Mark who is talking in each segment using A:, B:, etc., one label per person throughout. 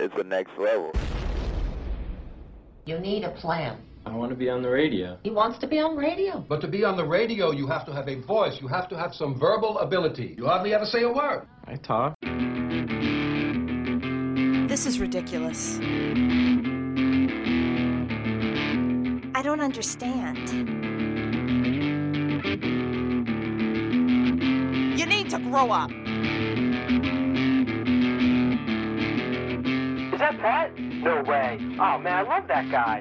A: is the next level.
B: You need a plan.
C: I want to be on the radio.
B: He wants to be on radio.
D: But to be on the radio, you have to have a voice. You have to have some verbal ability. You hardly ever say a word.
C: I talk.
E: This is ridiculous. I don't understand. You need to grow up.
F: That Pat? No way. Oh man, I love that guy.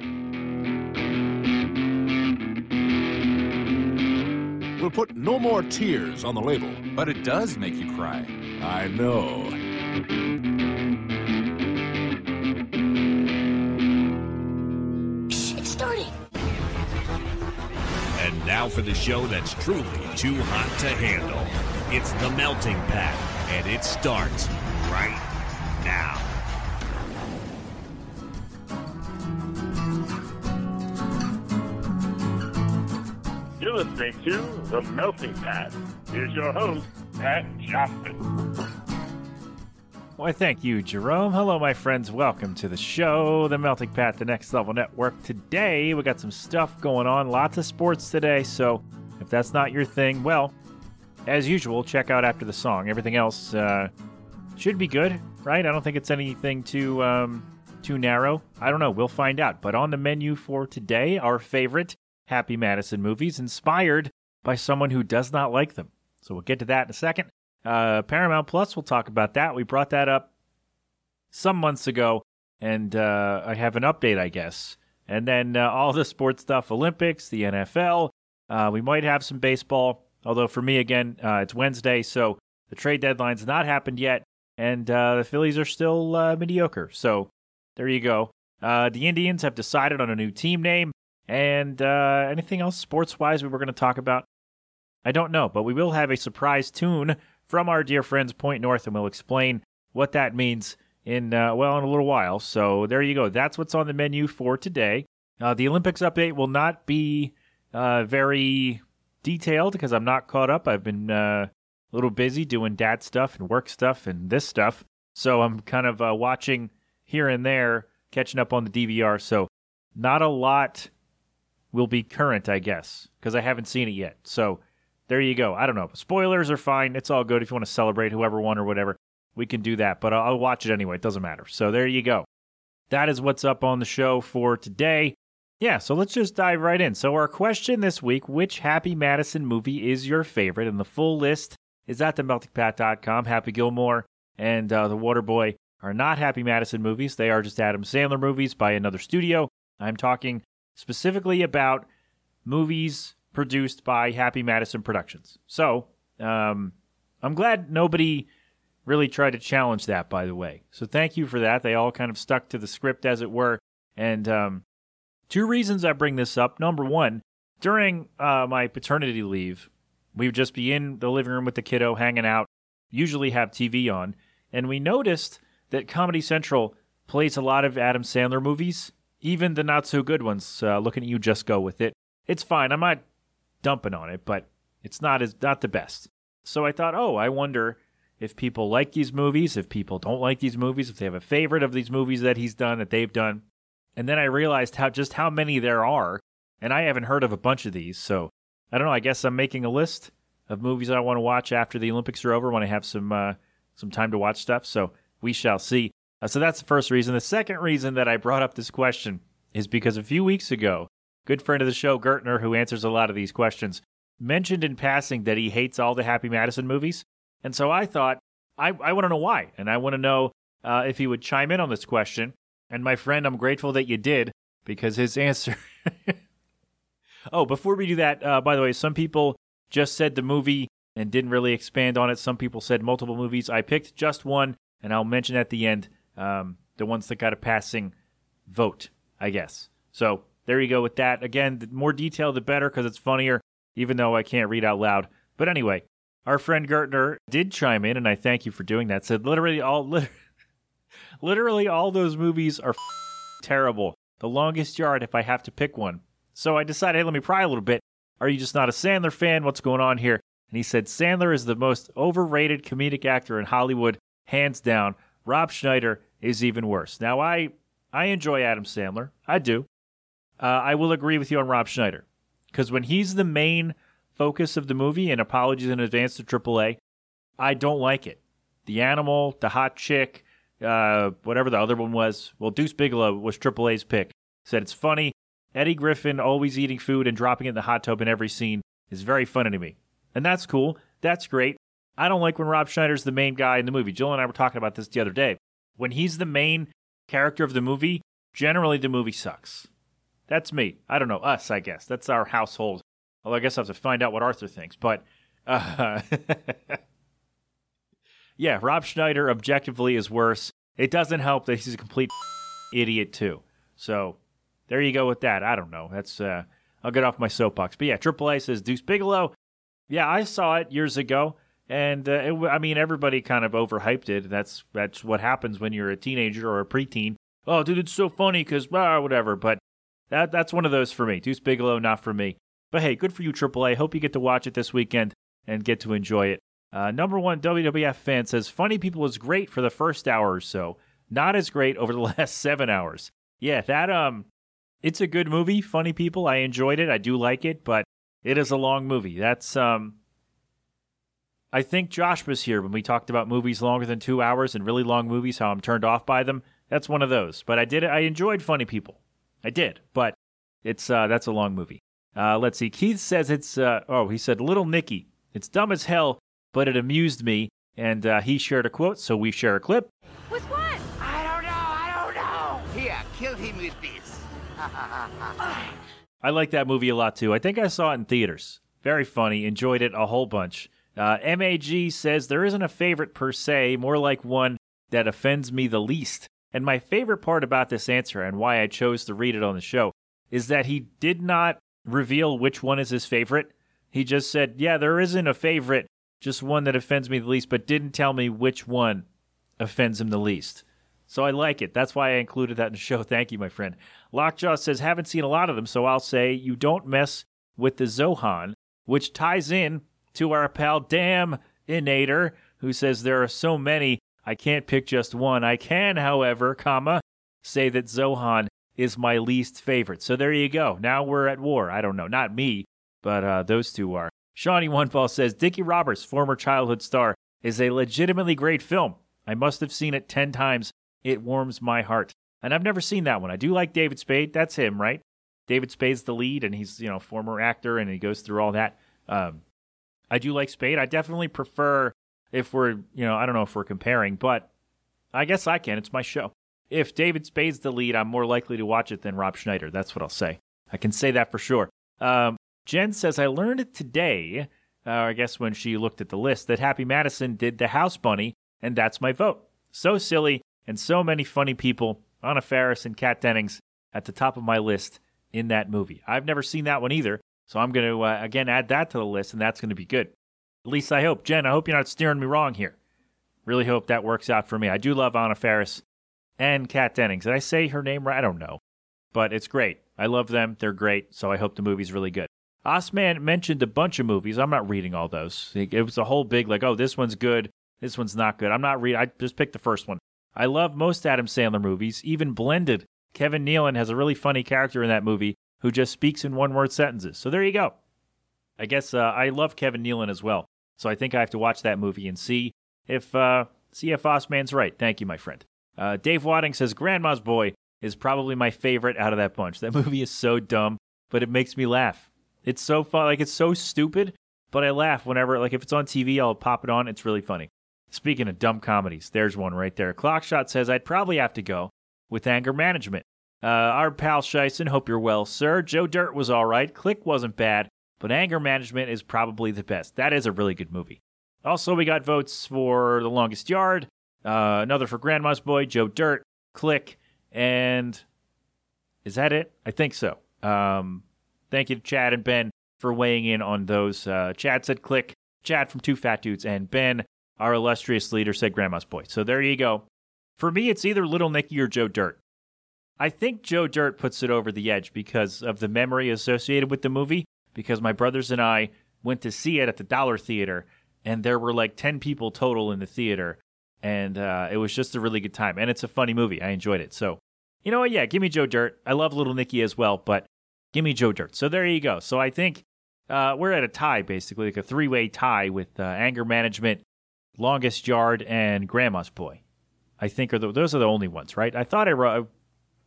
G: We'll put no more tears on the label.
H: But it does make you cry.
G: I know.
B: Shh, it's starting.
I: And now for the show that's truly too hot to handle. It's The Melting Pat, and it starts right now.
J: To The Melting Pat. Here's your host, Pat Johnson.
K: Why, thank you, Jerome. Hello, my friends. Welcome to the show, The Melting Pat, the Next Level Network. Today, we got some stuff going on, lots of sports today. So, if that's not your thing, well, as usual, check out after the song. Everything else uh, should be good, right? I don't think it's anything too um, too narrow. I don't know. We'll find out. But on the menu for today, our favorite Happy Madison movies, inspired by someone who does not like them. So we'll get to that in a second. Uh, Paramount Plus, we'll talk about that. We brought that up some months ago, and uh, I have an update, I guess. And then uh, all the sports stuff Olympics, the NFL. Uh, we might have some baseball, although for me, again, uh, it's Wednesday, so the trade deadline's not happened yet, and uh, the Phillies are still mediocre. So there you go. Uh, the Indians have decided on a new team name, and uh, anything else sports wise we were going to talk about? I don't know, but we will have a surprise tune from our dear friends Point North, and we'll explain what that means in uh, well in a little while. So there you go. That's what's on the menu for today. Uh, the Olympics update will not be uh, very detailed because I'm not caught up. I've been uh, a little busy doing dad stuff and work stuff and this stuff, so I'm kind of uh, watching here and there, catching up on the DVR. So not a lot will be current, I guess, because I haven't seen it yet. So there you go. I don't know. Spoilers are fine. It's all good if you want to celebrate whoever won or whatever. We can do that, but I'll, watch it anyway. It doesn't matter. So there you go. That is what's up on the show for today. Yeah, so let's just dive right in. So, our question this week which Happy Madison movie is your favorite? And the full list is at themeltingpat.com. Happy Gilmore and uh, The Waterboy are not Happy Madison movies, they are just Adam Sandler movies by another studio. I'm talking specifically about movies produced by Happy Madison Productions. So, um, I'm glad nobody really tried to challenge that, by the way. So, thank you for that. They all kind of stuck to the script, as it were. And um, two reasons I bring this up. Number one, during uh, my paternity leave, we would just be in the living room with the kiddo hanging out, usually have TV on, and we noticed that Comedy Central plays a lot of Adam Sandler movies, even the not so good ones. Uh, looking at you, just go with it. It's fine. I'm not dumping on it, but it's not as not the best. So I thought, oh, I wonder if people like these movies, if people don't like these movies, if they have a favorite of these movies that he's done that they've done. And then I realized how just how many there are, and I haven't heard of a bunch of these. So I don't know. I guess I'm making a list of movies I want to watch after the Olympics are over when I have some uh, some time to watch stuff. So we shall see. Uh, so that's the first reason. The second reason that I brought up this question is because a few weeks ago, good friend of the show, Gertner, who answers a lot of these questions, mentioned in passing that he hates all the Happy Madison movies. And so I thought, I, I want to know why. And I want to know uh, if he would chime in on this question. And my friend, I'm grateful that you did because his answer. oh, before we do that, uh, by the way, some people just said the movie and didn't really expand on it. Some people said multiple movies. I picked just one, and I'll mention at the end um, the ones that got a passing vote, I guess. So there you go with that. Again, the more detail, the better because it's funnier, even though I can't read out loud. But anyway, our friend Gertner did chime in, and I thank you for doing that. Said literally all, lit- literally all those movies are f- terrible. The longest yard if I have to pick one. So I decided, hey, let me pry a little bit. Are you just not a Sandler fan? What's going on here? And he said Sandler is the most overrated comedic actor in Hollywood, hands down. Rob Schneider is even worse. Now, I I enjoy Adam Sandler. I do. Uh, I will agree with you on Rob Schneider because when he's the main focus of the movie, and apologies in advance to AAA, I don't like it. The animal, the hot chick, uh, whatever the other one was. Well, Deuce Bigalow was AAA's pick. Said it's funny. Eddie Griffin always eating food and dropping it in the hot tub in every scene is very funny to me. And that's cool. That's great. I don't like when Rob Schneider's the main guy in the movie. Jill and I were talking about this the other day. When he's the main character of the movie, generally the movie sucks. That's me. I don't know. Us, I guess. That's our household. Well, I guess I have to find out what Arthur thinks. But, uh, yeah, Rob Schneider objectively is worse. It doesn't help that he's a complete idiot, too. So, there you go with that. I don't know. That's, uh, I'll get off my soapbox. But yeah, AAA says Deuce Bigalow. Yeah, I saw it years ago. And uh, it, I mean, everybody kind of overhyped it. That's that's what happens when you're a teenager or a preteen. Oh, dude, it's so funny because ah, whatever. But that that's one of those for me. Deuce Bigalow, not for me. But hey, good for you, AAA. Hope you get to watch it this weekend and get to enjoy it. Uh, number one WWF fan says Funny People was great for the first hour or so, not as great over the last seven hours. Yeah, that um, it's a good movie. Funny People, I enjoyed it. I do like it, but it is a long movie. That's um, I think Josh was here when we talked about movies longer than two hours and really long movies, how I'm turned off by them. That's one of those. But I did I enjoyed Funny People. I did, but it's uh, that's a long movie. Uh, let's see. Keith says it's uh, oh he said Little Nicky. It's dumb as hell, but it amused me, and uh, he shared a quote, so we share a clip.
A: With what?
C: I don't know. I don't know. Here, kill him with this.
K: I like that movie a lot too. I think I saw it in theaters. Very funny. Enjoyed it a whole bunch. Uh, MAG says there isn't a favorite per se, more like one that offends me the least. And my favorite part about this answer and why I chose to read it on the show is that he did not reveal which one is his favorite. He just said, Yeah, there isn't a favorite, just one that offends me the least, but didn't tell me which one offends him the least. So I like it. That's why I included that in the show. Thank you, my friend. Lockjaw says, Haven't seen a lot of them, so I'll say you don't mess with the Zohan, which ties in to our pal Damn Inator, who says there are so many I can't pick just one. I can, however, comma, say that Zohan is my least favorite. So there you go. Now we're at war. I don't know, not me, but uh, those two are. Shawnee One Ball says Dickie Roberts, former childhood star, is a legitimately great film. I must have seen it ten times. It warms my heart. And I've never seen that one. I do like David Spade. That's him, right? David Spade's the lead, and he's you know former actor, and he goes through all that. Um, I do like Spade. I definitely prefer if we're, you know, I don't know if we're comparing, but I guess I can. It's my show. If David Spade's the lead, I'm more likely to watch it than Rob Schneider. That's what I'll say. I can say that for sure. Um, Jen says, I learned it today, uh, I guess when she looked at the list, that Happy Madison did The House Bunny, and that's my vote. So silly, and so many funny people, Anna Faris and Kat Dennings at the top of my list in that movie. I've never seen that one either, so I'm going to, uh, again, add that to the list, and that's going to be good. At least I hope. Jen, I hope you're not steering me wrong here. Really hope that works out for me. I do love Anna Faris and Kat Dennings. Did I say her name right? I don't know. But it's great. I love them. They're great. So I hope the movie's really good. Osman mentioned a bunch of movies. I'm not reading all those. It was a whole big, like, oh, this one's good. This one's not good. I'm not reading. I just picked the first one. I love most Adam Sandler movies, even Blended. Kevin Nealon has a really funny character in that movie who just speaks in one word sentences. So there you go. I guess uh, I love Kevin Nealon as well. So I think I have to watch that movie and see if uh, see right. Thank you, my friend. Uh, Dave Wadding says Grandma's Boy is probably my favorite out of that bunch. That movie is so dumb, but it makes me laugh. It's so fun, like it's so stupid, but I laugh whenever, like if it's on TV, I'll pop it on. It's really funny. Speaking of dumb comedies, there's one right there. Clockshot says I'd probably have to go with anger management. Uh, our pal Scheisen, hope you're well, sir. Joe Dirt was all right. Click wasn't bad, but anger management is probably the best. That is a really good movie. Also, we got votes for The Longest Yard, uh, another for Grandma's Boy, Joe Dirt, Click, and is that it? I think so. Um, thank you to Chad and Ben for weighing in on those. Uh, Chad said Click, Chad from Two Fat Dudes, and Ben, our illustrious leader, said Grandma's Boy. So there you go. For me, it's either Little Nicky or Joe Dirt. I think Joe Dirt puts it over the edge because of the memory associated with the movie. Because my brothers and I went to see it at the Dollar Theater, and there were like 10 people total in the theater. and uh, it was just a really good time. And it's a funny movie. I enjoyed it. So, you know what? Yeah, give me Joe Dirt. I love Little Nicky as well, but give me Joe Dirt. So there you go. So I think uh, we're at a tie, basically, like a three way tie with uh, Anger Management, Longest Yard, and Grandma's Boy. I think are the, those are the only ones, right? I thought I wrote,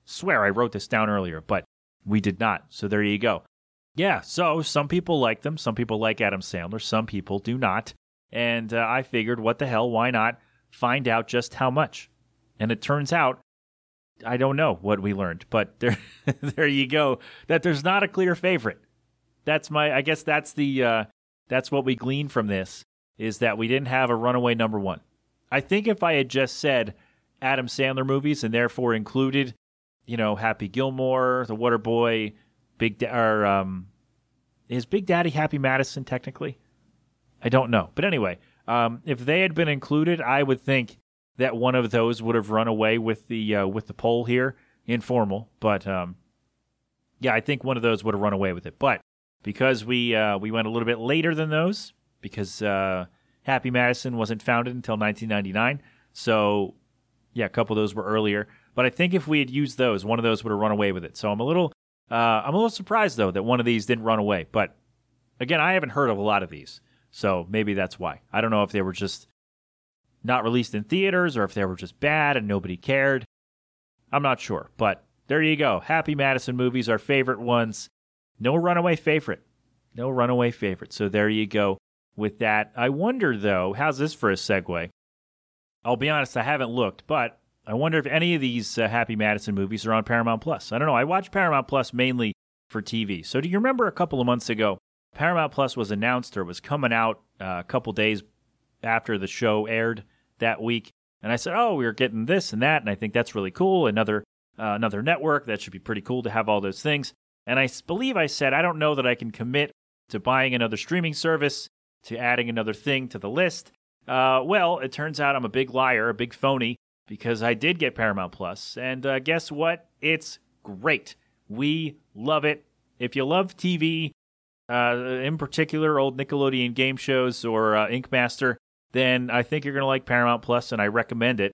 K: swear I wrote this down earlier, but we did not. So there you go. Yeah, so some people like them. Some people like Adam Sandler. Some people do not. And uh, I figured, what the hell? Why not find out just how much? And it turns out, I don't know what we learned, but there, there you go. That there's not a clear favorite. That's my. I guess that's the. Uh, that's what we glean from this is that we didn't have a runaway number one. I think if I had just said Adam Sandler movies and therefore included, you know, Happy Gilmore, The Waterboy, Big da- or um, is Big Daddy Happy Madison technically? I don't know, but anyway, um, if they had been included, I would think that one of those would have run away with the uh, with the poll here, informal. But um, yeah, I think one of those would have run away with it. But because we uh, we went a little bit later than those, because uh, Happy Madison wasn't founded until 1999, so yeah, a couple of those were earlier. But I think if we had used those, one of those would have run away with it. So I'm a little uh, I'm a little surprised though that one of these didn't run away. But again, I haven't heard of a lot of these, so maybe that's why. I don't know if they were just not released in theaters or if they were just bad and nobody cared. I'm not sure, but there you go. Happy Madison movies, our favorite ones. No runaway favorite. No runaway favorite. So there you go with that. I wonder though, how's this for a segue? I'll be honest, I haven't looked, but I wonder if any of these uh, Happy Madison movies are on Paramount Plus. I don't know. I watch Paramount Plus mainly for TV. So do you remember a couple of months ago, Paramount Plus was announced or was coming out uh, a couple days after the show aired that week, and I said, "Oh, we are getting this and that," and I think that's really cool. Another uh, another network that should be pretty cool to have all those things. And I believe I said, I don't know that I can commit to buying another streaming service, to adding another thing to the list. Uh, well, it turns out I'm a big liar, a big phony, because I did get Paramount Plus, and uh, guess what? It's great. We love it. If you love TV, uh, in particular old Nickelodeon game shows or uh, Ink Master, then I think you're going to like Paramount Plus, and I recommend it.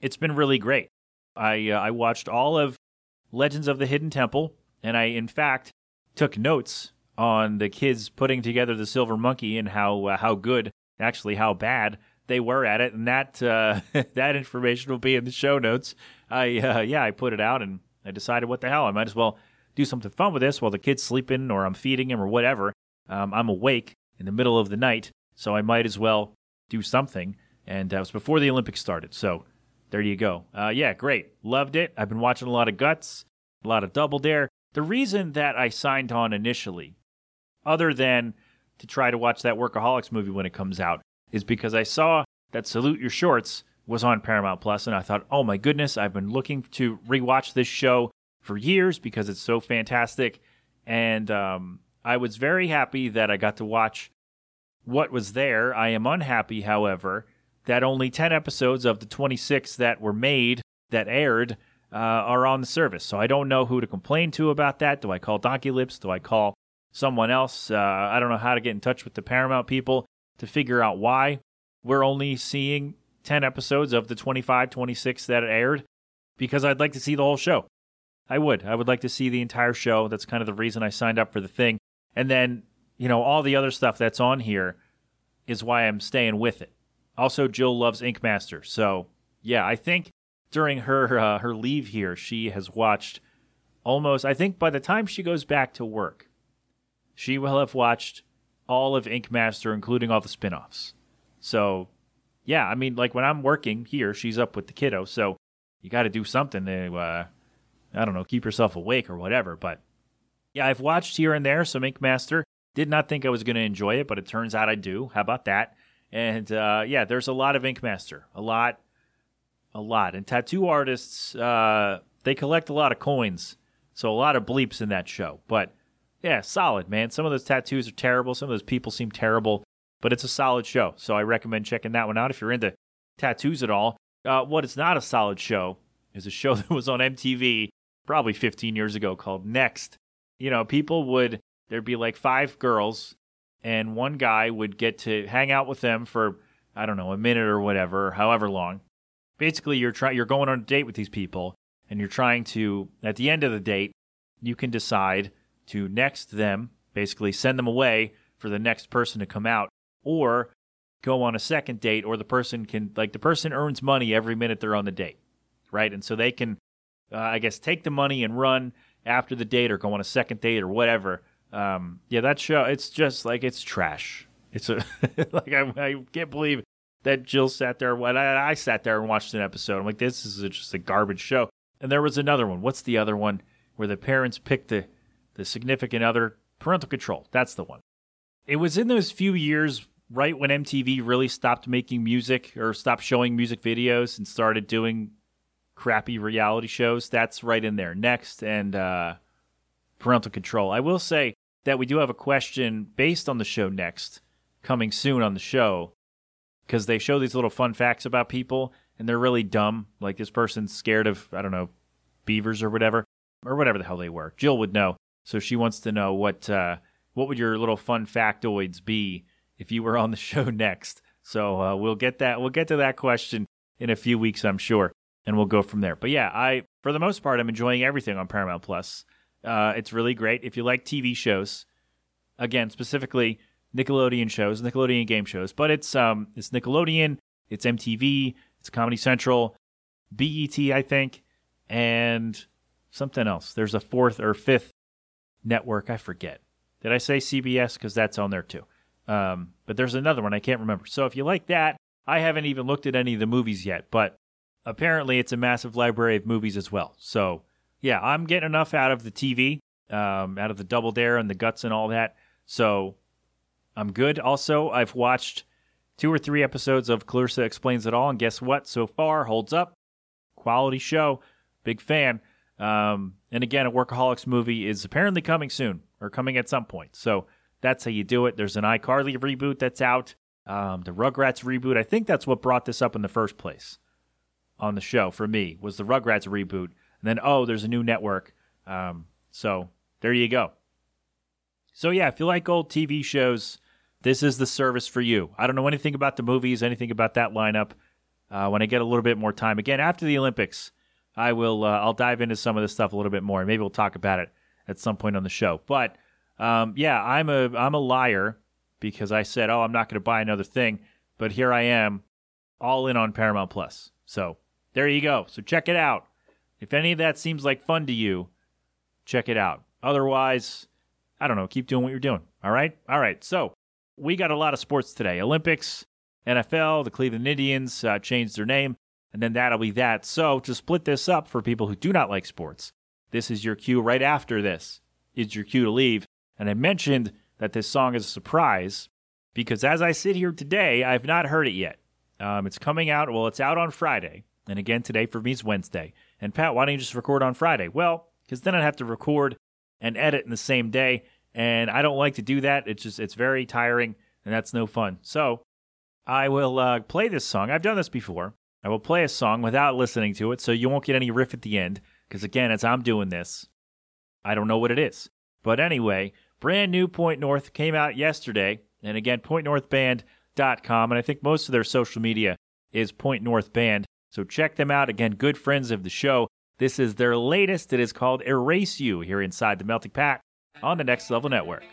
K: It's been really great. I uh, I watched all of Legends of the Hidden Temple, and I in fact took notes on the kids putting together the Silver Monkey and how uh, how good, actually how bad they were at it, and that uh, that information will be in the show notes. I uh, yeah, I put it out, and I decided what the hell, I might as well do something fun with this while the kid's sleeping or I'm feeding him or whatever. Um, I'm awake in the middle of the night, so I might as well do something. And that was before the Olympics started, so there you go. Uh, yeah, great, loved it. I've been watching a lot of Guts, a lot of Double Dare. The reason that I signed on initially, other than to try to watch that Workaholics movie when it comes out, is because I saw that Salute Your Shorts was on Paramount Plus, and I thought, oh my goodness, I've been looking to rewatch this show for years because it's so fantastic. And um, I was very happy that I got to watch what was there. I am unhappy, however, that only 10 episodes of the 26 that were made, that aired, uh, are on the service. So I don't know who to complain to about that. Do I call Donkey Lips? Do I call someone else? Uh, I don't know how to get in touch with the Paramount people to figure out why we're only seeing 10 episodes of the 25, 26 that aired because I'd like to see the whole show. I would. I would like to see the entire show. That's kind of the reason I signed up for the thing. And then, you know, all the other stuff that's on here is why I'm staying with it. Also, Jill loves Ink Master. So, yeah, I think during her uh, her leave here, she has watched almost I think by the time she goes back to work, she will have watched all of Ink Master including all the spin-offs. So, yeah, I mean like when I'm working here, she's up with the kiddo, so you got to do something to uh, I don't know, keep yourself awake or whatever. But yeah, I've watched here and there some Ink Master. Did not think I was going to enjoy it, but it turns out I do. How about that? And uh, yeah, there's a lot of Ink Master, a lot, a lot. And tattoo artists, uh, they collect a lot of coins, so a lot of bleeps in that show. But yeah, solid man. Some of those tattoos are terrible. Some of those people seem terrible, but it's a solid show. So I recommend checking that one out if you're into tattoos at all. Uh, what is not a solid show is a show that was on MTV probably 15 years ago called Next. You know, people would, there'd be like five girls, and one guy would get to hang out with them for I don't know, a minute or whatever, however long. Basically, you're trying you're going on a date with these people and you're trying to at the end of the date, you can decide to next them, basically send them away for the next person to come out or go on a second date or the person can like the person earns money every minute they're on the date, right? And so they can uh, I guess take the money and run after the date or go on a second date or whatever. Um, yeah, that show it's just like it's trash. It's a like I, I can't believe that Jill sat there. When I, I sat there and watched an episode. I'm like, this is just a garbage show. And there was another one. What's the other one where the parents picked the the significant other? Parental Control. That's the one. It was in those few years right when MTV really stopped making music or stopped showing music videos and started doing crappy reality shows. That's right in there. Next and uh, Parental Control. I will say that we do have a question based on the show next coming soon on the show because they show these little fun facts about people and they're really dumb. Like this person's scared of, I don't know, beavers or whatever, or whatever the hell they were. Jill would know. So she wants to know what uh, what would your little fun factoids be if you were on the show next. So uh, we'll get that. We'll get to that question in a few weeks, I'm sure, and we'll go from there. But yeah, I for the most part, I'm enjoying everything on Paramount Plus. Uh, it's really great if you like TV shows. Again, specifically Nickelodeon shows, Nickelodeon game shows, but it's um it's Nickelodeon, it's MTV, it's Comedy Central, BET, I think, and something else. There's a fourth or fifth network, I forget. Did I say CBS? Because that's on there too. Um, but there's another one I can't remember. So if you like that, I haven't even looked at any of the movies yet, but apparently it's a massive library of movies as well. So yeah, I'm getting enough out of the TV, um, out of the Double Dare and the Guts and all that. So I'm good. Also, I've watched two or three episodes of Clarissa Explains It All, and guess what? So far, holds up. Quality show. Big fan. Um, and again, a Workaholics movie is apparently coming soon or coming at some point. So that's how you do it. There's an iCarly reboot that's out. Um, the Rugrats reboot. I think that's what brought this up in the first place on the show for me was the Rugrats reboot. And then oh, there's a new network. Um, so there you go. So yeah, if you like old TV shows, this is the service for you. I don't know anything about the movies, anything about that lineup. Uh, when I get a little bit more time, again after the Olympics, I will. Uh, I'll dive into some of this stuff a little bit more, maybe we'll talk about it at some point on the show. But um, yeah, I'm a I'm a liar because I said, oh, I'm not going to buy another thing, but here I am, all in on Paramount Plus. So there you go. So check it out. If any of that seems like fun to you, check it out. Otherwise, I don't know. Keep doing what you're doing. All right. All right. So we got a lot of sports today Olympics, NFL, the Cleveland Indians uh, changed their name, and then that'll be that. So to split this up for people who do not like sports, this is your cue right after this is your cue to leave. And I mentioned that this song is a surprise because as I sit here today, I've not heard it yet. Um, it's coming out, well, it's out on Friday. And again, today for me is Wednesday. And Pat, why don't you just record on Friday? Well, because then I'd have to record and edit in the same day and I don't like to do that. It's just it's very tiring, and that's no fun. So I will uh, play this song. I've done this before. I will play a song without listening to it, so you won't get any riff at the end. Because again, as I'm doing this, I don't know what it is. But anyway, brand new Point North came out yesterday, and again, PointNorthBand.com, and I think most of their social media is Point North Band. So check them out. Again, good friends of the show. This is their latest. It is called Erase You here inside the Melting Pat on the Next Level Network.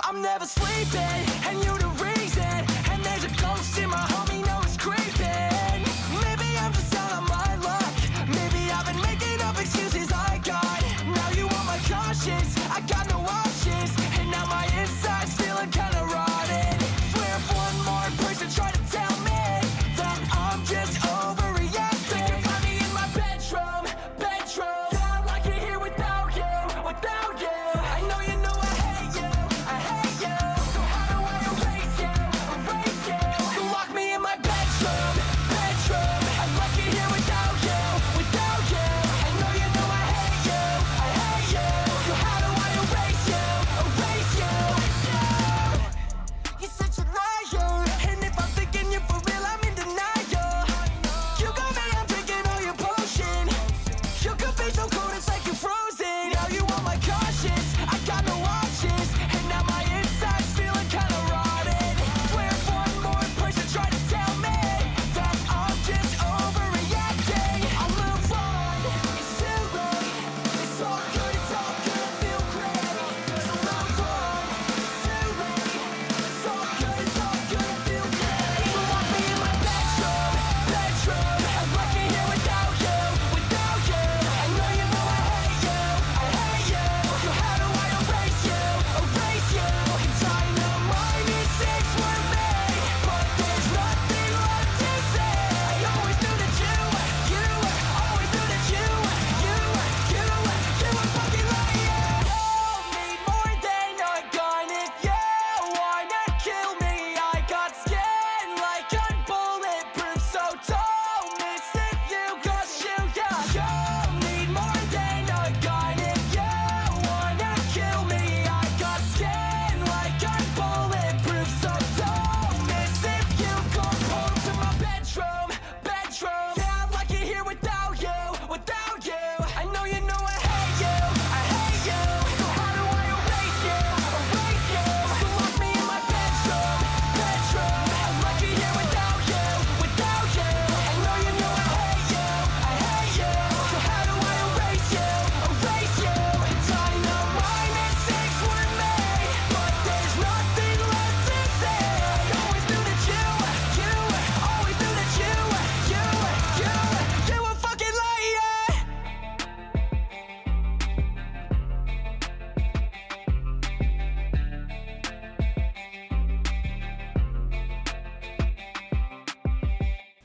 A: I'm never sleeping,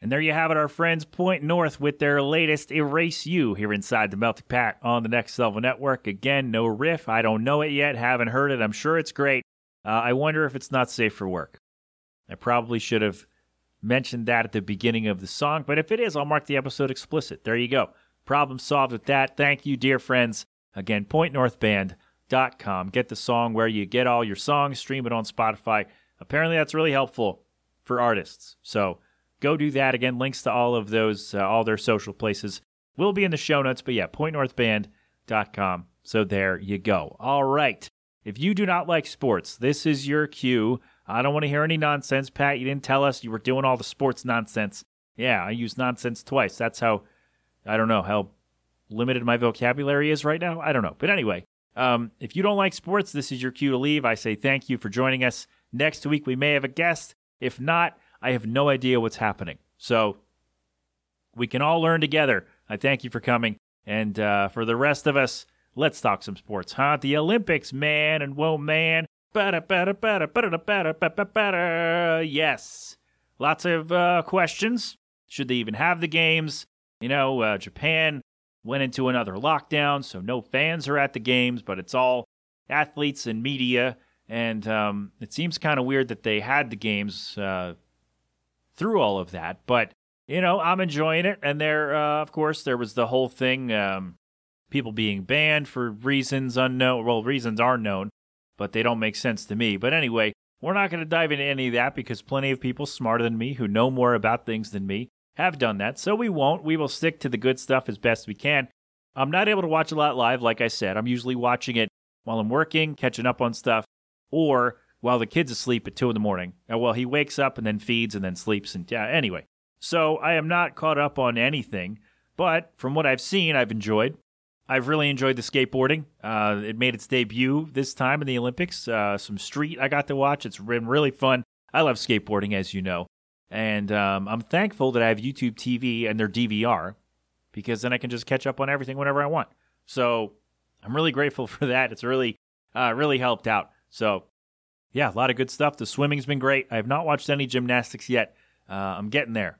K: And there you have it, our friends Point North with their latest Erase You here inside the Melting Pat on the Next Level Network. Again, no riff. I don't know it yet, haven't heard it. I'm sure it's great. Uh, I wonder if it's not safe for work. I probably should have mentioned that at the beginning of the song, but if it is, I'll mark the episode explicit. There you go. Problem solved with that. Thank you, dear friends. Again, pointnorthband.com. Get the song where you get all your songs, stream it on Spotify. Apparently, that's really helpful for artists. So, go do that. Again, links to all of those, uh, all their social places will be in the show notes. But yeah, pointnorthband.com. So there you go. All right. If you do not like sports, this is your cue. I don't want to hear any nonsense, Pat. You didn't tell us you were doing all the sports nonsense. Yeah, I use nonsense twice. That's how, I don't know, how limited my vocabulary is right now. I don't know. But anyway, um, if you don't like sports, this is your cue to leave. I say thank you for joining us. Next week, we may have a guest. If not, I have no idea what's happening. So we can all learn together. I thank you for coming. And uh, for the rest of us, let's talk some sports, huh? The Olympics, man, and whoa, man. Yes. Lots of uh, questions. Should they even have the games? You know, uh, Japan went into another lockdown, so no fans are at the games, but it's all athletes and media. And um, it seems kind of weird that they had the games uh, through all of that. But, you know, I'm enjoying it. And there, uh, of course, there was the whole thing um, people being banned for reasons unknown. Well, reasons are known, but they don't make sense to me. But anyway, we're not going to dive into any of that because plenty of people smarter than me who know more about things than me have done that. So we won't. We will stick to the good stuff as best we can. I'm not able to watch a lot live, like I said. I'm usually watching it while I'm working, catching up on stuff, or while the kid's asleep at 2 in the morning. Uh, well, he wakes up and then feeds and then sleeps. And yeah, anyway. So I am not caught up on anything, but from what I've seen, I've enjoyed. I've really enjoyed the skateboarding. Uh, it made its debut this time in the Olympics. Uh, some street I got to watch. It's been really fun. I love skateboarding, as you know. And um, I'm thankful that I have YouTube TV and their DVR because then I can just catch up on everything whenever I want. So I'm really grateful for that. It's really, uh, really helped out. So yeah, a lot of good stuff. The swimming's been great. I have not watched any gymnastics yet. Uh, I'm getting there.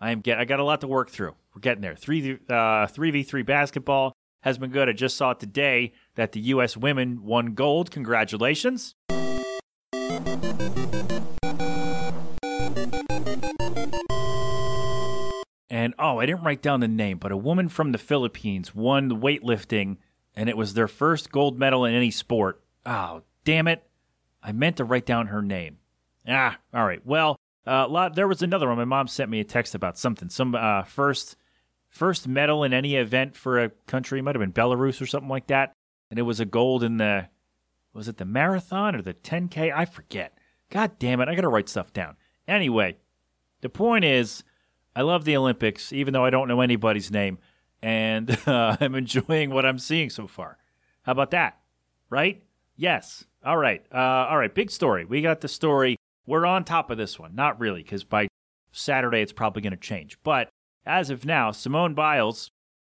K: I am get. I got a lot to work through. We're getting there. Three uh, three v three basketball has been good. I just saw today that the U.S. women won gold. Congratulations. And oh, I didn't write down the name, but a woman from the Philippines won weightlifting, and it was their first gold medal in any sport. Oh, damn it. I meant to write down her name. Ah, all right. Well, uh, lot, there was another one. My mom sent me a text about something. Some uh, first first medal in any event for a country. It might have been Belarus or something like that. And it was a gold in the, was it the marathon or the 10K? I forget. God damn it. I got to write stuff down. Anyway, the point is, I love the Olympics, even though I don't know anybody's name. And uh, I'm enjoying what I'm seeing so far. How about that? Right? Yes. All right. Uh, all right. Big story. We got the story. We're on top of this one. Not really, because by Saturday it's probably going to change. But as of now, Simone Biles.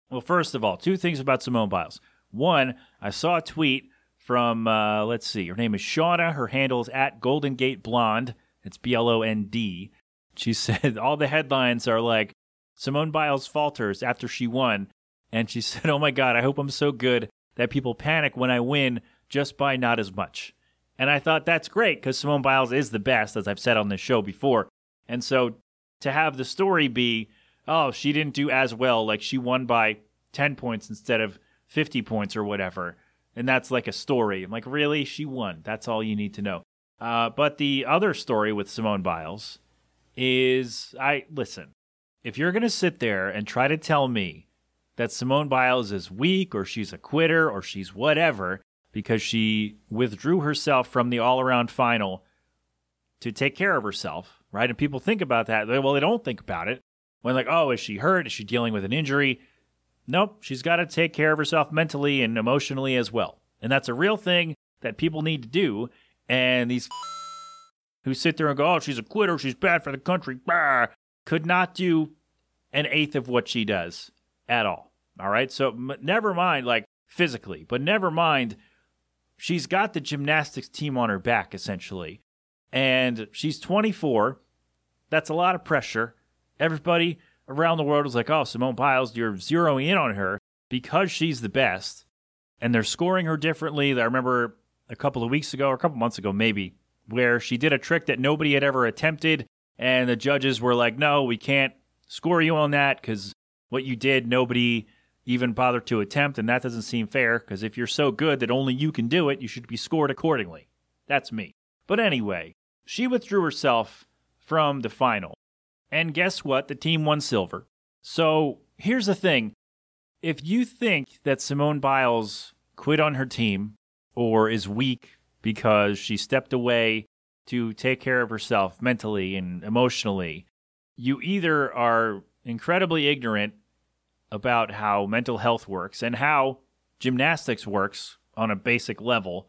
K: Well, first of all, two things about Simone Biles. One, I saw a tweet from, uh, let's see, her name is Shauna. Her handle is at Golden Gate Blonde. It's B L O N D. She said all the headlines are like, Simone Biles falters after she won. And she said, Oh my God, I hope I'm so good that people panic when I win just by not as much. And I thought that's great because Simone Biles is the best, as I've said on this show before. And so to have the story be oh, she didn't do as well. Like she won by 10 points instead of 50 points or whatever. And that's like a story. I'm like, really? She won. That's all you need to know. Uh, but the other story with Simone Biles is I listen, if you're going to sit there and try to tell me that Simone Biles is weak or she's a quitter or she's whatever because she withdrew herself from the all around final to take care of herself, right? And people think about that. Well, they don't think about it. When like, oh, is she hurt? Is she dealing with an injury? Nope, she's got to take care of herself mentally and emotionally as well. And that's a real thing that people need to do. And these who sit there and go, oh, she's a quitter, she's bad for the country, bah, could not do an eighth of what she does at all. All right. So m- never mind, like physically, but never mind, she's got the gymnastics team on her back, essentially. And she's 24. That's a lot of pressure everybody around the world was like, oh, Simone Biles, you're zeroing in on her because she's the best. And they're scoring her differently. I remember a couple of weeks ago, or a couple months ago, maybe, where she did a trick that nobody had ever attempted. And the judges were like, no, we can't score you on that because what you did, nobody even bother to attempt. And that doesn't seem fair because if you're so good that only you can do it, you should be scored accordingly. That's me. But anyway, she withdrew herself from the final. And guess what? The team won silver. So here's the thing if you think that Simone Biles quit on her team or is weak because she stepped away to take care of herself mentally and emotionally, you either are incredibly ignorant about how mental health works and how gymnastics works on a basic level.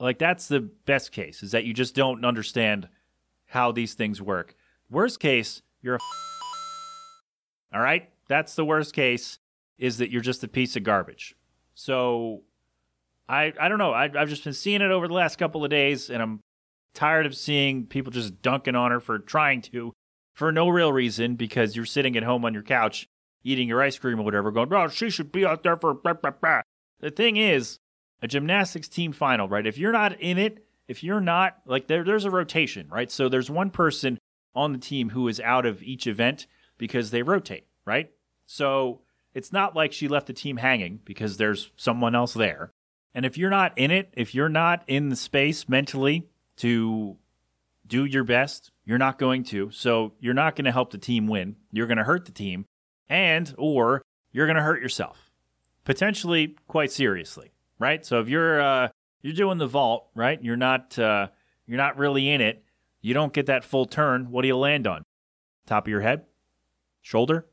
K: Like, that's the best case, is that you just don't understand how these things work. Worst case, you're a. All right? That's the worst case, is that you're just a piece of garbage. So, I, I don't know. I, I've just been seeing it over the last couple of days, and I'm tired of seeing people just dunking on her for trying to for no real reason because you're sitting at home on your couch eating your ice cream or whatever, going, oh, she should be out there for blah, blah, blah. The thing is, a gymnastics team final, right? If you're not in it, if you're not, like, there, there's a rotation, right? So there's one person on the team who is out of each event because they rotate, right? So it's not like she left the team hanging because there's someone else there. And if you're not in it, if you're not in the space mentally to do your best, you're not going to. So you're not going to help the team win. You're going to hurt the team and or you're going to hurt yourself. Potentially quite seriously, right? So if you're uh you're doing the vault, right? You're not uh you're not really in it. You don't get that full turn. What do you land on? Top of your head? Shoulder?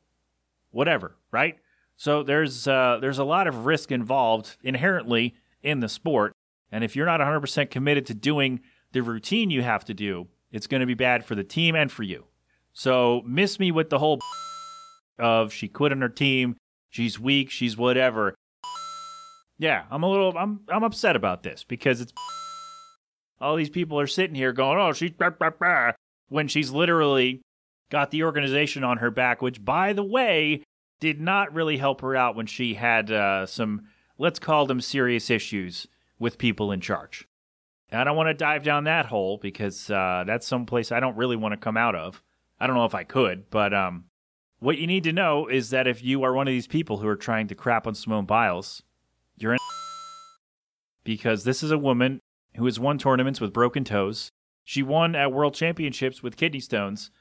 K: Whatever, right? So there's uh there's a lot of risk involved inherently in the sport. And if you're not 100% committed to doing the routine you have to do, it's going to be bad for the team and for you. So miss me with the whole of she quit on her team, she's weak, she's whatever. Yeah, I'm a little I'm I'm upset about this because it's all these people are sitting here going, "Oh, she's blah, blah, blah," when she's literally got the organization on her back, which by the way did not really help her out when she had uh, some let's call them serious issues with people in charge. I don't want to dive down that hole because uh, that's someplace I don't really want to come out of. I don't know if I could, but um, what you need to know is that if you are one of these people who are trying to crap on Simone Biles, you're in because this is a woman who has won tournaments with broken toes. She won at world championships with kidney stones,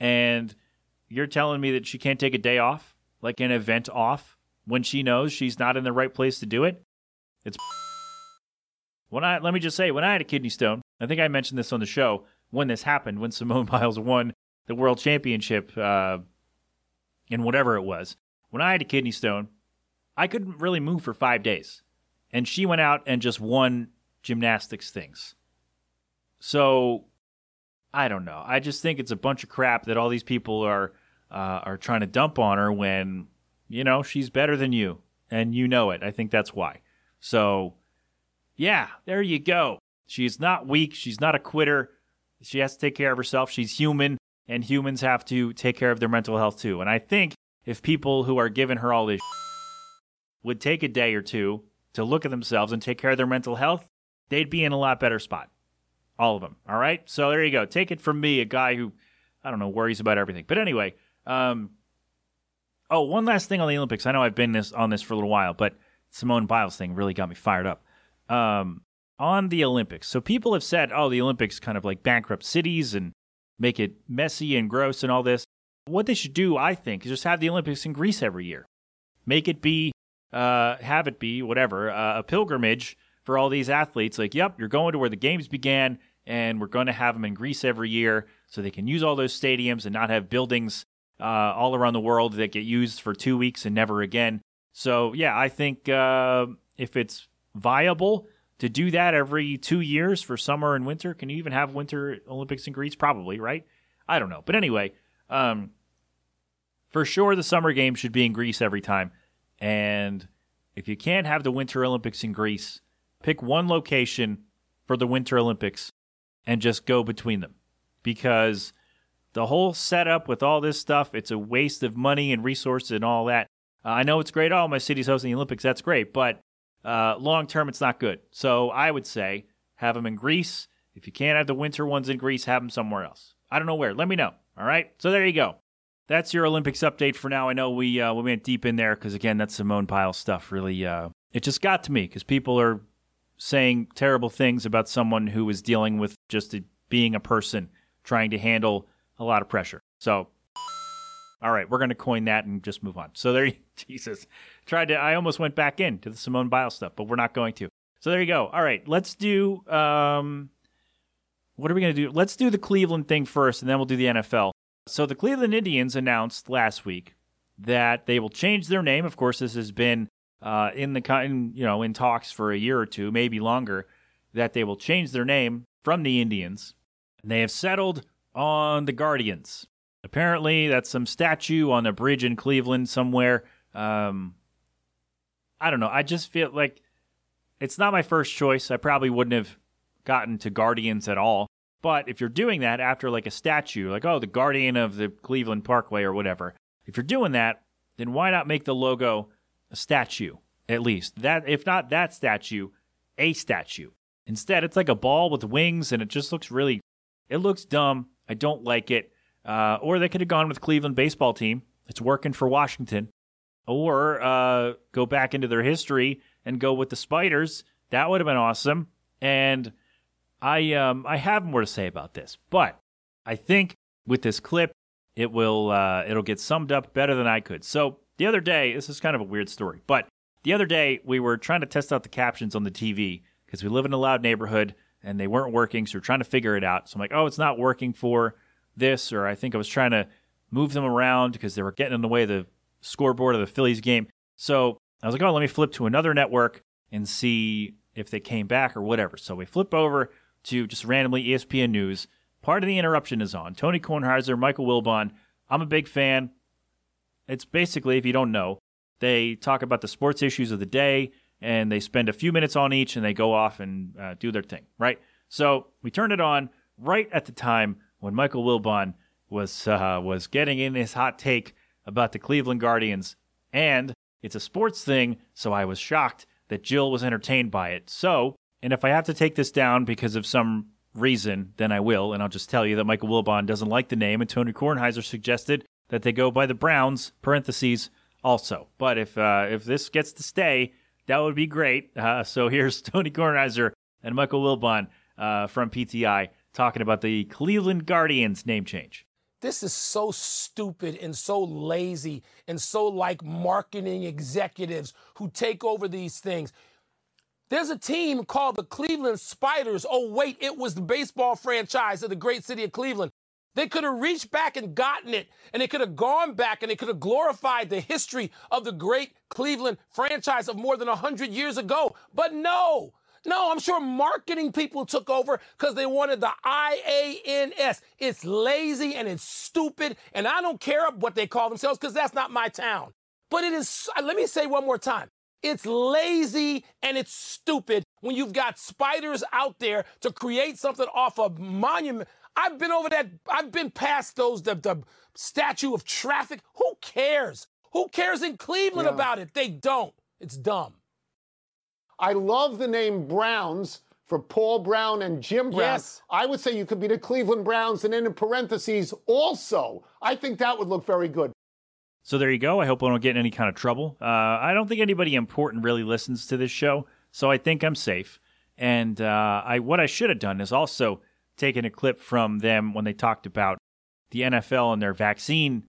K: and you're telling me that she can't take a day off, like an event off, when she knows she's not in the right place to do it? It's when I let me just say, when I had a kidney stone, I think I mentioned this on the show when this happened, when Simone Biles won the world championship uh, and whatever it was. When I had a kidney stone, I couldn't really move for five days. And she went out and just won gymnastics things. So I don't know. I just think it's a bunch of crap that all these people are uh, are trying to dump on her when you know she's better than you and you know it. I think that's why. So yeah, there you go. She's not weak. She's not a quitter. She has to take care of herself. She's human and humans have to take care of their mental health too. And I think if people who are giving her all this would take a day or two to look at themselves and take care of their mental health, they'd be in a lot better spot. All of them. All right. So there you go. Take it from me, a guy who, I don't know, worries about everything. But anyway, um, oh, one last thing on the Olympics. I know I've been this on this for a little while, but Simone Biles thing really got me fired up. Um, on the Olympics. So people have said, oh, the Olympics kind of like bankrupt cities and make it messy and gross and all this. What they should do, I think, is just have the Olympics in Greece every year. Make it be, uh, have it be, whatever, uh, a pilgrimage for all these athletes. Like, yep, you're going to where the games began, and we're going to have them in Greece every year so they can use all those stadiums and not have buildings uh, all around the world that get used for two weeks and never again. So, yeah, I think uh, if it's viable, to do that every two years for summer and winter. Can you even have winter Olympics in Greece? Probably, right? I don't know. But anyway, um, for sure the summer games should be in Greece every time. And if you can't have the Winter Olympics in Greece, pick one location for the Winter Olympics and just go between them. Because the whole setup with all this stuff, it's a waste of money and resources and all that. Uh, I know it's great. Oh, my city's hosting the Olympics. That's great. But uh, long term, it's not good. So I would say have them in Greece. If you can't have the winter ones in Greece, have them somewhere else. I don't know where. Let me know. All right. So there you go. That's your Olympics update for now. I know we uh, we went deep in there because again, that's Simone Biles stuff. Really, uh, it just got to me because people are saying terrible things about someone who is dealing with just a, being a person trying to handle a lot of pressure. So, all right, we're going to coin that and just move on. So there, you, Jesus, tried to. I almost went back into the Simone Biles stuff, but we're not going to. So there you go. All right, let's do. Um, what are we going to do? Let's do the Cleveland thing first, and then we'll do the NFL. So the Cleveland Indians announced last week that they will change their name. Of course, this has been uh, in the in, you know in talks for a year or two, maybe longer. That they will change their name from the Indians. And they have settled on the Guardians. Apparently, that's some statue on a bridge in Cleveland somewhere. Um, I don't know. I just feel like it's not my first choice. I probably wouldn't have gotten to Guardians at all. But if you're doing that after like a statue, like, oh, the Guardian of the Cleveland Parkway or whatever, if you're doing that, then why not make the logo a statue at least? That if not that statue, a statue. Instead, it's like a ball with wings and it just looks really it looks dumb. I don't like it. Uh, or they could have gone with Cleveland baseball team. It's working for Washington. Or uh, go back into their history and go with the Spiders. That would have been awesome. And I um, I have more to say about this, but I think with this clip, it will uh, it'll get summed up better than I could. So the other day, this is kind of a weird story, but the other day we were trying to test out the captions on the TV because we live in a loud neighborhood and they weren't working, so we're trying to figure it out. So I'm like, oh, it's not working for this, or I think I was trying to move them around because they were getting in the way of the scoreboard of the Phillies game. So I was like, oh, let me flip to another network and see if they came back or whatever. So we flip over to just randomly ESPN News. Pardon the Interruption is on. Tony Kornheiser, Michael Wilbon. I'm a big fan. It's basically, if you don't know, they talk about the sports issues of the day and they spend a few minutes on each and they go off and uh, do their thing, right? So we turned it on right at the time when Michael Wilbon was uh, was getting in his hot take about the Cleveland Guardians, and it's a sports thing, so I was shocked that Jill was entertained by it. So, and if I have to take this down because of some reason, then I will, and I'll just tell you that Michael Wilbon doesn't like the name, and Tony Kornheiser suggested that they go by the Browns (parentheses) also. But if uh, if this gets to stay, that would be great. Uh, so here's Tony Kornheiser and Michael Wilbon uh, from PTI talking about the Cleveland Guardians name change.
L: This is so stupid and so lazy and so like marketing executives who take over these things. There's a team called the Cleveland Spiders. Oh, wait, it was the baseball franchise of the great city of Cleveland. They could have reached back and gotten it, and they could have gone back and they could have glorified the history of the great Cleveland franchise of more than 100 years ago. But no, no, I'm sure marketing people took over because they wanted the IANS. It's lazy and it's stupid, and I don't care what they call themselves because that's not my town. But it is, uh, let me say one more time. It's lazy and it's stupid when you've got spiders out there to create something off a monument, I've been over that. I've been past those, the, the statue of traffic. Who cares? Who cares in Cleveland yeah. about it? They don't. It's dumb.
M: I love the name Browns for Paul Brown and Jim Brown.
L: Yes.
M: I would say you could be the Cleveland Browns and then in parentheses also. I think that would look very good.
K: So there you go. I hope I don't get in any kind of trouble. Uh, I don't think anybody important really listens to this show, so I think I'm safe. And uh, I what I should have done is also taken a clip from them when they talked about the NFL and their vaccine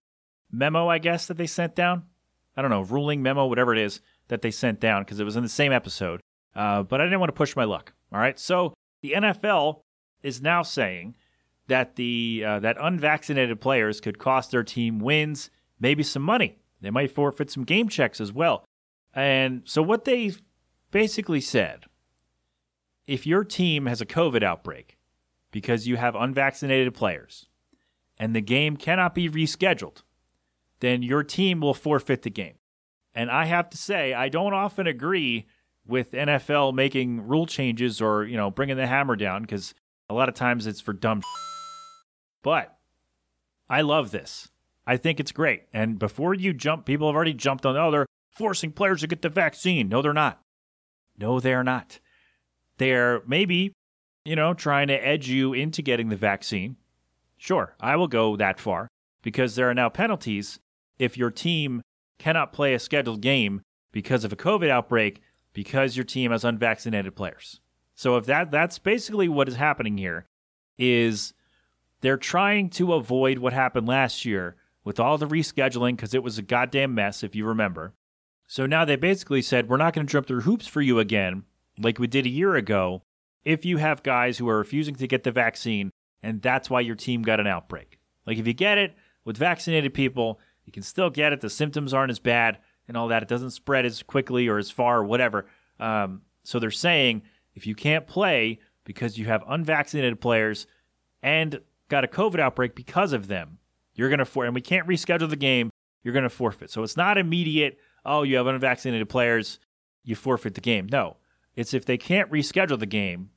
K: memo, I guess, that they sent down. I don't know, ruling memo, whatever it is that they sent down, because it was in the same episode. Uh, but I didn't want to push my luck. All right. So the NFL is now saying that the uh, that unvaccinated players could cost their team wins, maybe some money. They might forfeit some game checks as well. And so what they basically said, if your team has a COVID outbreak, because you have unvaccinated players and the game cannot be rescheduled, then your team will forfeit the game. And I have to say, I don't often agree with NFL making rule changes or, you know, bringing the hammer down because a lot of times it's for dumb. But I love this. I think it's great. And before you jump, people have already jumped on, oh, they're forcing players to get the vaccine. No, they're not. No, they're not. They're maybe, you know, trying to edge you into getting the vaccine. Sure, I will go that far because there are now penalties if your team cannot play a scheduled game because of a COVID outbreak because your team has unvaccinated players. So if that that's basically what is happening here is they're trying to avoid what happened last year with all the rescheduling because it was a goddamn mess if you remember. So now they basically said we're not going to jump through hoops for you again like we did a year ago if you have guys who are refusing to get the vaccine and that's why your team got an outbreak. Like if you get it with vaccinated people, you can still get it. The symptoms aren't as bad and all that. It doesn't spread as quickly or as far or whatever. Um, so they're saying if you can't play because you have unvaccinated players and got a COVID outbreak because of them, you're going to for and we can't reschedule the game. You're going to forfeit. So it's not immediate. Oh, you have unvaccinated players, you forfeit the game. No, it's if they can't reschedule the game,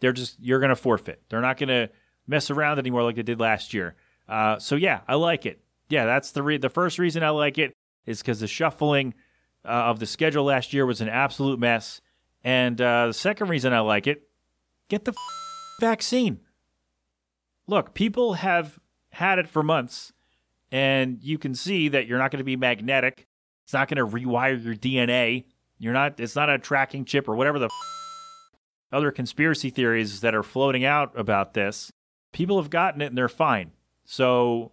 K: they're just you're going to forfeit. They're not going to mess around anymore like they did last year. Uh, so yeah, I like it. Yeah, that's the re- the first reason I like it is because the shuffling uh, of the schedule last year was an absolute mess, and uh, the second reason I like it, get the f- vaccine. Look, people have had it for months, and you can see that you're not going to be magnetic. It's not going to rewire your DNA. You're not. It's not a tracking chip or whatever the f- other conspiracy theories that are floating out about this. People have gotten it and they're fine. So,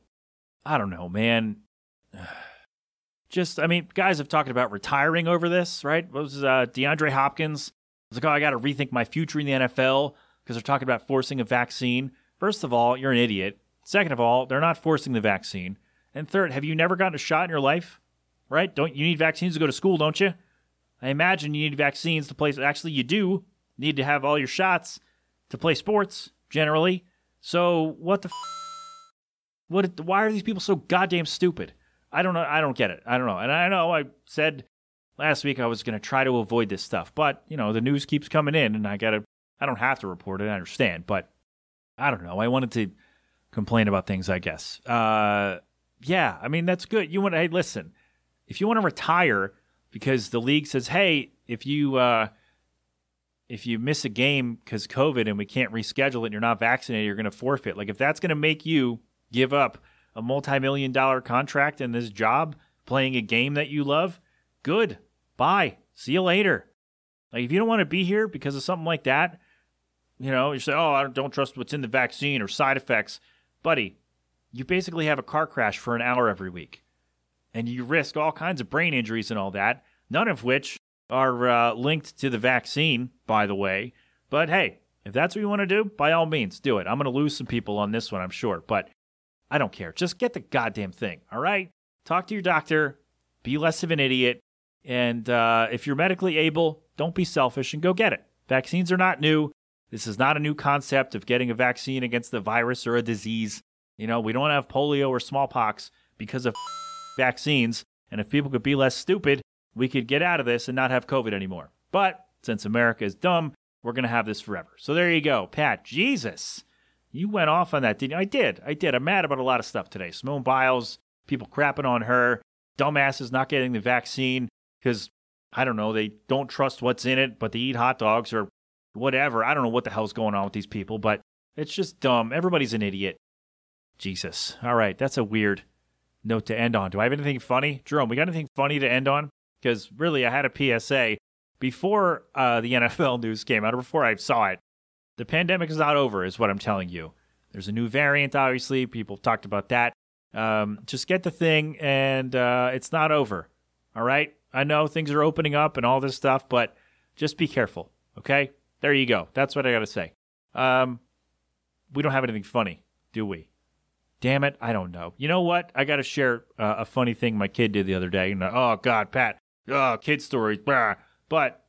K: I don't know, man. Just, I mean, guys have talked about retiring over this, right? What was uh, DeAndre Hopkins? was like, oh, I got to rethink my future in the NFL because they're talking about forcing a vaccine. First of all, you're an idiot. Second of all, they're not forcing the vaccine. And third, have you never gotten a shot in your life? Right? Don't you need vaccines to go to school, don't you? I imagine you need vaccines to play. Actually, you do need to have all your shots to play sports generally. So what the? F- what? Why are these people so goddamn stupid? I don't know. I don't get it. I don't know. And I know I said last week I was going to try to avoid this stuff, but you know the news keeps coming in, and I gotta. I don't have to report it. I understand, but I don't know. I wanted to complain about things. I guess. Uh, yeah. I mean that's good. You want? Hey, listen. If you want to retire because the league says, hey, if you uh, if you miss a game because COVID and we can't reschedule it and you're not vaccinated, you're going to forfeit. Like if that's going to make you give up a multi-million dollar contract and this job playing a game that you love, good. Bye. See you later. Like if you don't want to be here because of something like that, you know, you say, "Oh, I don't trust what's in the vaccine or side effects." Buddy, you basically have a car crash for an hour every week. And you risk all kinds of brain injuries and all that, none of which are uh, linked to the vaccine, by the way. But hey, if that's what you want to do, by all means, do it. I'm going to lose some people on this one, I'm sure. But I don't care. Just get the goddamn thing, all right? Talk to your doctor, be less of an idiot, and uh, if you're medically able, don't be selfish and go get it. Vaccines are not new. This is not a new concept of getting a vaccine against the virus or a disease. You know, we don't have polio or smallpox because of vaccines. And if people could be less stupid, we could get out of this and not have COVID anymore. But since America is dumb, we're going to have this forever. So there you go. Pat, Jesus. You went off on that, didn't you? I did. I did. I'm mad about a lot of stuff today. Simone Biles, people crapping on her, dumbasses not getting the vaccine because, I don't know, they don't trust what's in it, but they eat hot dogs or whatever. I don't know what the hell's going on with these people, but it's just dumb. Everybody's an idiot. Jesus. All right. That's a weird note to end on. Do I have anything funny? Jerome, we got anything funny to end on? Because really, I had a PSA before uh, the NFL news came out, or before I saw it. The pandemic is not over, is what I'm telling you. There's a new variant, obviously. People talked about that. Um, just get the thing, and uh, it's not over. All right? I know things are opening up and all this stuff, but just be careful. Okay? There you go. That's what I got to say. Um, we don't have anything funny, do we? Damn it, I don't know. You know what? I got to share uh, a funny thing my kid did the other day. And, oh, God, Pat. Oh, kid stories. Blah. But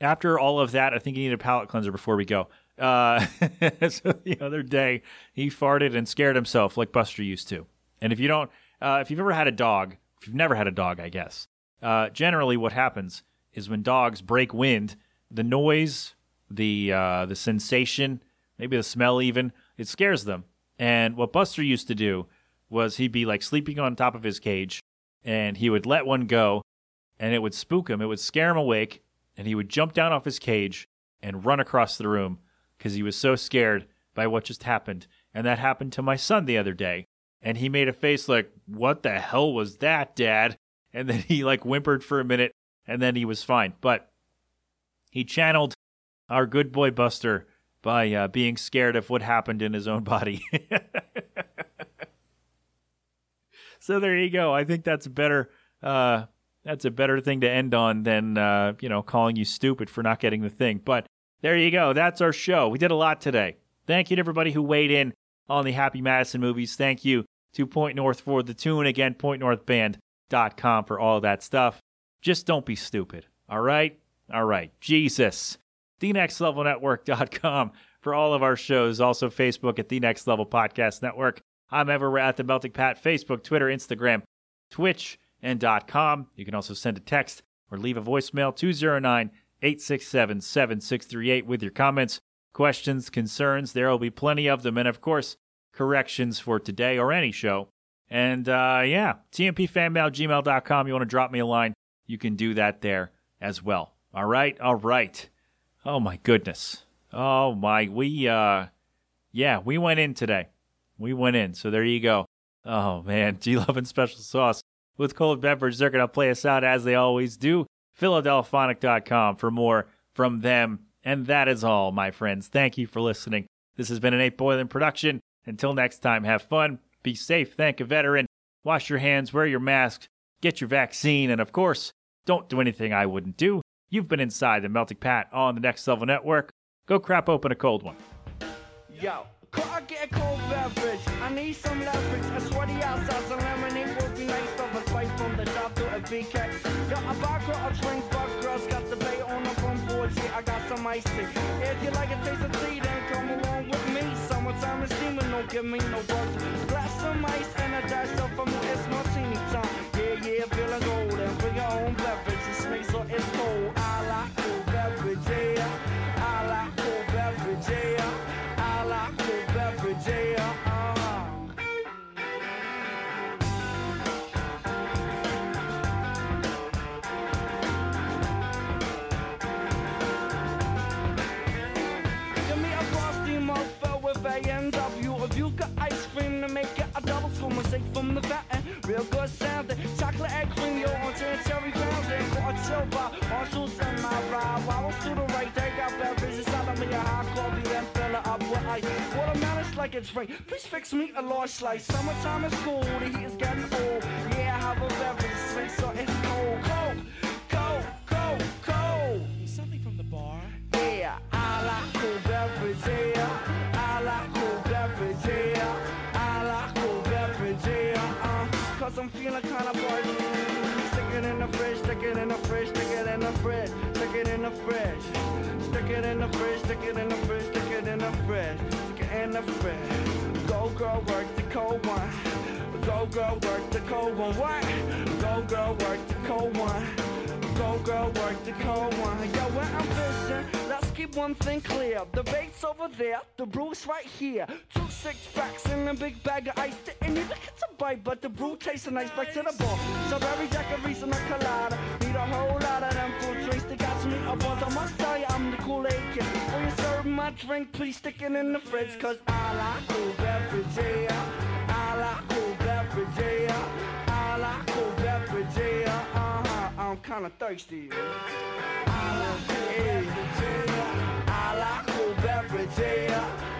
K: after all of that, I think you need a palate cleanser before we go. Uh, so the other day, he farted and scared himself like Buster used to. And if you don't, uh, if you've ever had a dog, if you've never had a dog, I guess, uh, generally what happens is when dogs break wind, the noise, the uh, the sensation, maybe the smell, even it scares them. And what Buster used to do was he'd be like sleeping on top of his cage and he would let one go and it would spook him. It would scare him awake and he would jump down off his cage and run across the room because he was so scared by what just happened. And that happened to my son the other day. And he made a face like, What the hell was that, Dad? And then he like whimpered for a minute and then he was fine. But he channeled our good boy Buster by uh, being scared of what happened in his own body. so there you go. I think that's better. Uh, that's a better thing to end on than uh, you know calling you stupid for not getting the thing. But there you go. That's our show. We did a lot today. Thank you to everybody who weighed in on the Happy Madison movies. Thank you to Point North for the tune. Again, pointnorthband.com for all that stuff. Just don't be stupid. All right? All right. Jesus. TheNextLevelNetwork.com for all of our shows. Also, Facebook at The Next Level Podcast Network. I'm ever at the Melting Pat, Facebook, Twitter, Instagram, Twitch, and .com. You can also send a text or leave a voicemail 209 867 7638 with your comments, questions, concerns. There will be plenty of them. And of course, corrections for today or any show. And uh, yeah, tmpfanmail, gmail.com. You want to drop me a line, you can do that there as well. All right, all right. Oh my goodness. Oh my, we uh, yeah, we went in today. We went in. So there you go. Oh man, G. Love and Special Sauce with cold beverage. They're gonna play us out as they always do. Philadelphonic.com for more from them. And that is all, my friends. Thank you for listening. This has been an 8 Boiling production. Until next time, have fun, be safe, thank a veteran, wash your hands, wear your mask, get your vaccine, and of course, don't do anything I wouldn't do. You've been inside the Melting Pat on the Next Level Network. Go crap open a cold one.
A: Yo, I get a cold beverage? I need some leverage. A lemonade would be from the top to a BK. Got a vodka, a drink, but girls got the bay on the front porch. Yeah, I got some ice tea. If you like a taste of tea, then come along with me. Summertime is steaming, don't give me no work. Glass some ice and a dash of for me. Good. Chocolate egg cream, on ten cherry fountain. A chill bar, Marshall's in my ride. Waddles to the right, they got beverages out of me. A hot coffee, then fill it up with ice. Watermelon's like a drink. Please fix me a large slice. Summertime is cool, the heat is getting old. Yeah, I have a beverage, sweet, so it's. Cold, cold, in the fridge, stick it in the fridge, stick it in the fridge. Go girl, work the cold one. Go girl, work the cold one. What? Go girl, work the cold one. Go girl, work the cold one. Yo, when I'm fishing, let's keep one thing clear. The bait's over there, the brew's right here. Two six packs and a big bag of ice. Didn't even get to bite, but the brew tastes nice. Back to the bar. Strawberry daiquiris and a colada. Need a whole lot of them fruit drinks. They got me a buzz. I must tell you, I'm the Kool-Aid kid. My drink, please stick it in the fridge. Cause I like cool beverage, yeah. I like cool beverage, yeah. I like cool beverage, yeah. Uh-huh. I'm kinda thirsty. I like cool beverage, yeah. I like cool beverage, yeah.